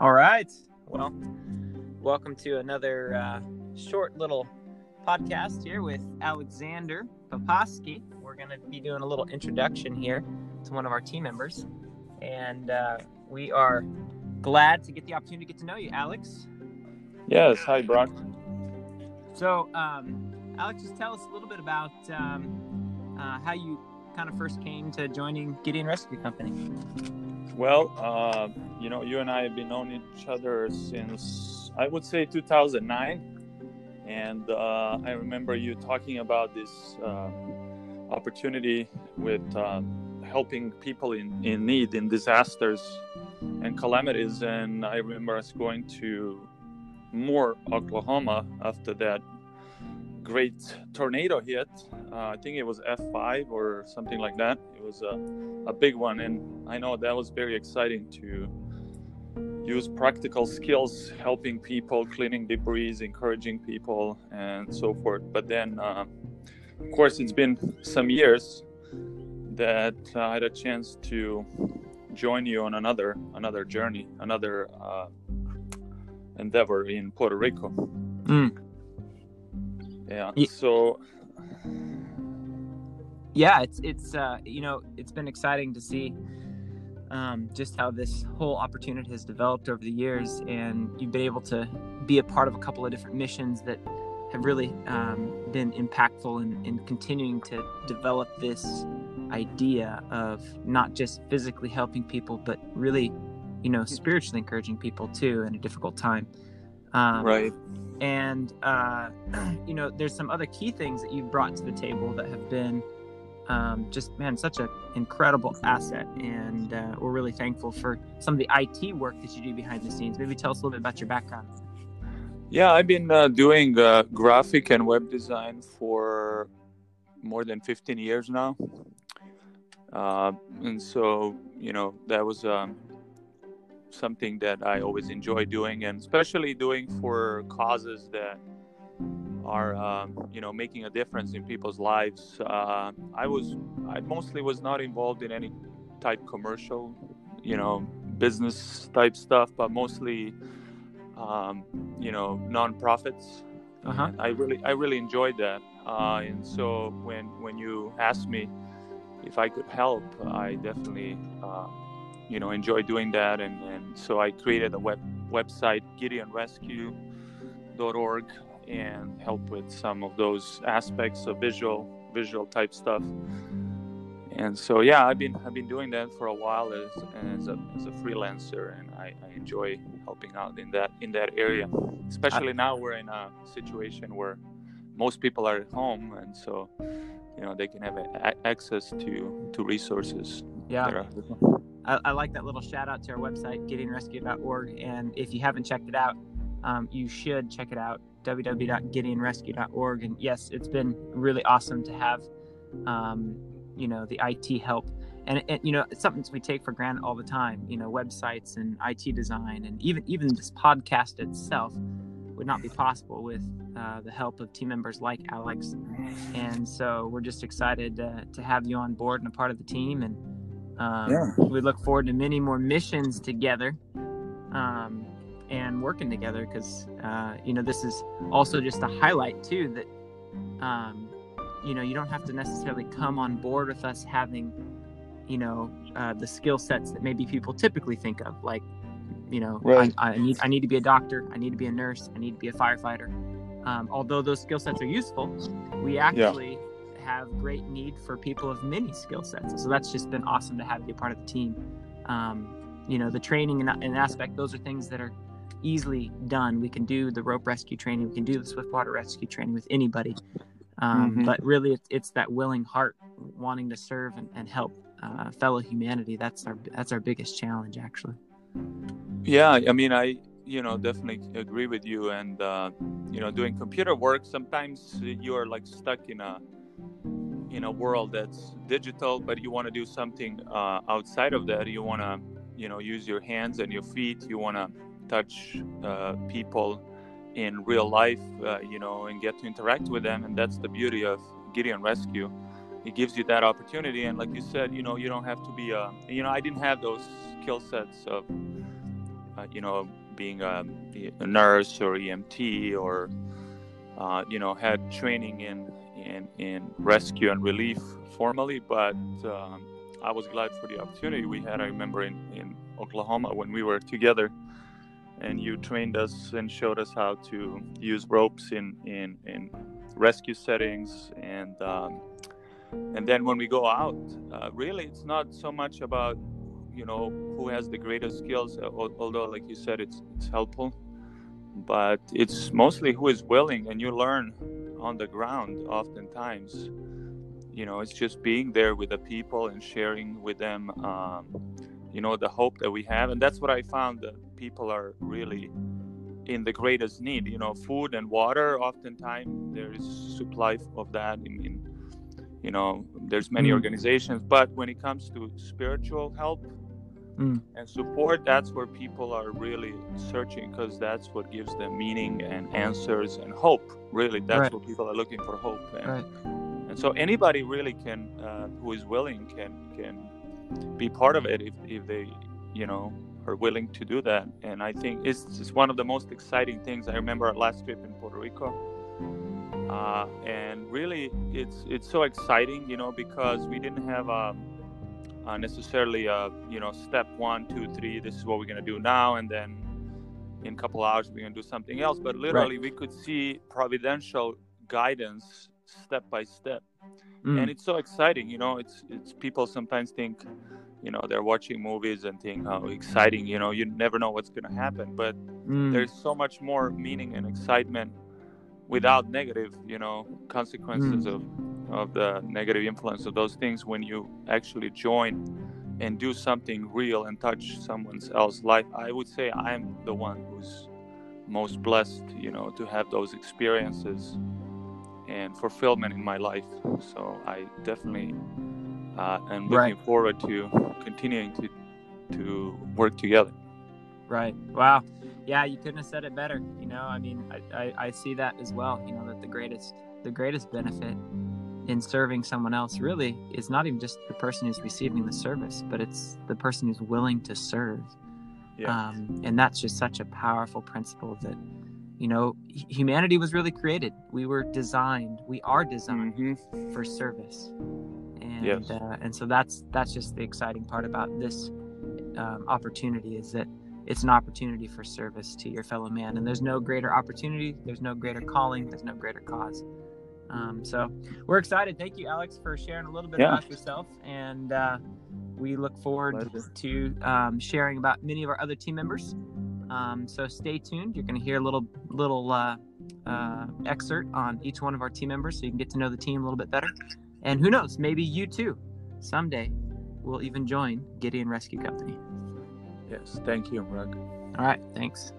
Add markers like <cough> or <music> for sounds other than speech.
All right. Well, welcome to another uh, short little podcast here with Alexander Poposky. We're going to be doing a little introduction here to one of our team members. And uh, we are glad to get the opportunity to get to know you, Alex. Yes. Hi, Brock. So, um, Alex, just tell us a little bit about um, uh, how you kind of first came to joining Gideon Rescue Company. Well, uh, you know, you and I have been knowing each other since I would say 2009. And uh, I remember you talking about this uh, opportunity with uh, helping people in, in need, in disasters and calamities. And I remember us going to Moore, Oklahoma after that great tornado hit. Uh, I think it was F5 or something like that. It was a, a big one. And I know that was very exciting to use practical skills helping people cleaning debris encouraging people and so forth but then uh, of course it's been some years that i had a chance to join you on another another journey another uh, endeavor in puerto rico mm. Yeah so yeah it's it's uh, you know it's been exciting to see um, just how this whole opportunity has developed over the years, and you've been able to be a part of a couple of different missions that have really um, been impactful in, in continuing to develop this idea of not just physically helping people, but really, you know, spiritually encouraging people too in a difficult time. Um, right. And, uh, <clears throat> you know, there's some other key things that you've brought to the table that have been um, just man, such an incredible asset, and uh, we're really thankful for some of the IT work that you do behind the scenes. Maybe tell us a little bit about your background. Yeah, I've been uh, doing uh, graphic and web design for more than 15 years now, uh, and so you know that was um, something that I always enjoy doing, and especially doing for causes that are um, you know making a difference in people's lives. Uh, I was I mostly was not involved in any type commercial, you know, business type stuff, but mostly um, you know nonprofits. Uh-huh. I really I really enjoyed that, uh, and so when when you asked me if I could help, I definitely uh, you know enjoy doing that, and, and so I created a web website GideonRescue.org and help with some of those aspects of visual visual type stuff. And so yeah i've been i've been doing that for a while as, as, a, as a freelancer and I, I enjoy helping out in that in that area. Especially now we're in a situation where most people are at home and so you know they can have a, access to to resources yeah I, I, like that little shout out to our website gideonrescue.org and if you haven't checked it out um, you should check it out www.gideonrescue.org. And yes, it's been really awesome to have, um, you know, the IT help. And, and, you know, it's something we take for granted all the time. You know, websites and IT design, and even even this podcast itself would not be possible with uh, the help of team members like Alex. And so we're just excited uh, to have you on board and a part of the team. And um, yeah. we look forward to many more missions together. Um, and working together because uh, you know this is also just a highlight too that um, you know you don't have to necessarily come on board with us having you know uh, the skill sets that maybe people typically think of like you know right. I, I, need I need to be a doctor I need to be a nurse I need to be a firefighter um, although those skill sets are useful we actually yeah. Have great need for people of many skill sets so that's just been awesome to have you a part of the team um, you know the training and, and aspect those are things that are easily done. We can do the rope rescue training, we can do the swiftwater rescue training with anybody. Um, mm-hmm. But really, it's, it's, that willing heart wanting to serve and, and help uh, fellow humanity. That's our that's our biggest challenge, actually. Yeah, I mean, I you know definitely agree with you. And uh, you know, doing computer work, sometimes you are like stuck in a in a world that's digital, but you want to do something uh, outside of that. You want to you know use your hands and your feet. You want to touch uh, people in real life, uh, you know, and get to interact with them. And that's the beauty of Gideon Rescue. It gives you that opportunity. And like you said, you know, you don't have to be, a, you know, I didn't have those skill sets of uh, you know, being a, a, nurse or EMT or, uh, you know, had training in, in, in rescue and relief formally, but um, I was glad for the opportunity we had. I remember in, in Oklahoma when we were together and you trained us and showed us how to use ropes in, in, in rescue settings and um, and then when we go out uh, really it's not so much about you know who has the greatest skills although like you said it's it's helpful but it's mostly who is willing and you learn on the ground oftentimes you know it's just being there with the people and sharing with them um, you know the hope that we have. And that's what i found that people are really in the greatest need. You know food and water oftentimes there is supply of that in, in you know there's many mm. organizations. But when it comes to spiritual help mm. and support that's where people are really searching because that's what gives them meaning and answers and hope really that's right. what people are looking for hope and, right. and so anybody really can uh, who is willing can can be part of it if, if they you know are willing to do that and i think it's, it's one of the most exciting things i remember our last trip in puerto rico uh, and really it's it's so exciting you know because we didn't have um, uh, necessarily a you know step one two three this is what we're going to do now and then in a couple hours we're going to do something else but literally right. we could see providential guidance step by step mm. and it's so exciting you know it's it's people sometimes think you know they're watching movies and think how exciting you know you never know what's going to happen but mm. there's so much more meaning and excitement without negative you know consequences mm. of of the negative influence of those things when you actually join and do something real and touch someone else's life i would say i'm the one who's most blessed you know to have those experiences and fulfillment in my life so i definitely uh, am looking right. forward to continuing to to work together right wow yeah, you couldn't have said it better. You know, I mean, I, I, I see that as well. You know, that the greatest the greatest benefit in serving someone else really is not even just the person who's receiving the service, but it's the person who's willing to serve. Yeah. Um, and that's just such a powerful principle that, you know, humanity was really created. We were designed, we are designed mm-hmm. for service. And, yes. uh, and so that's, that's just the exciting part about this um, opportunity is that it's an opportunity for service to your fellow man. And there's no greater opportunity, there's no greater calling, there's no greater cause. Um, so we're excited. Thank you, Alex, for sharing a little bit yeah. about yourself. And uh, we look forward Pleasure. to um, sharing about many of our other team members. Um, so stay tuned. You're going to hear a little little uh, uh, excerpt on each one of our team members, so you can get to know the team a little bit better. And who knows, maybe you too, someday, will even join Gideon Rescue Company. Yes, thank you, Rug. All right, thanks.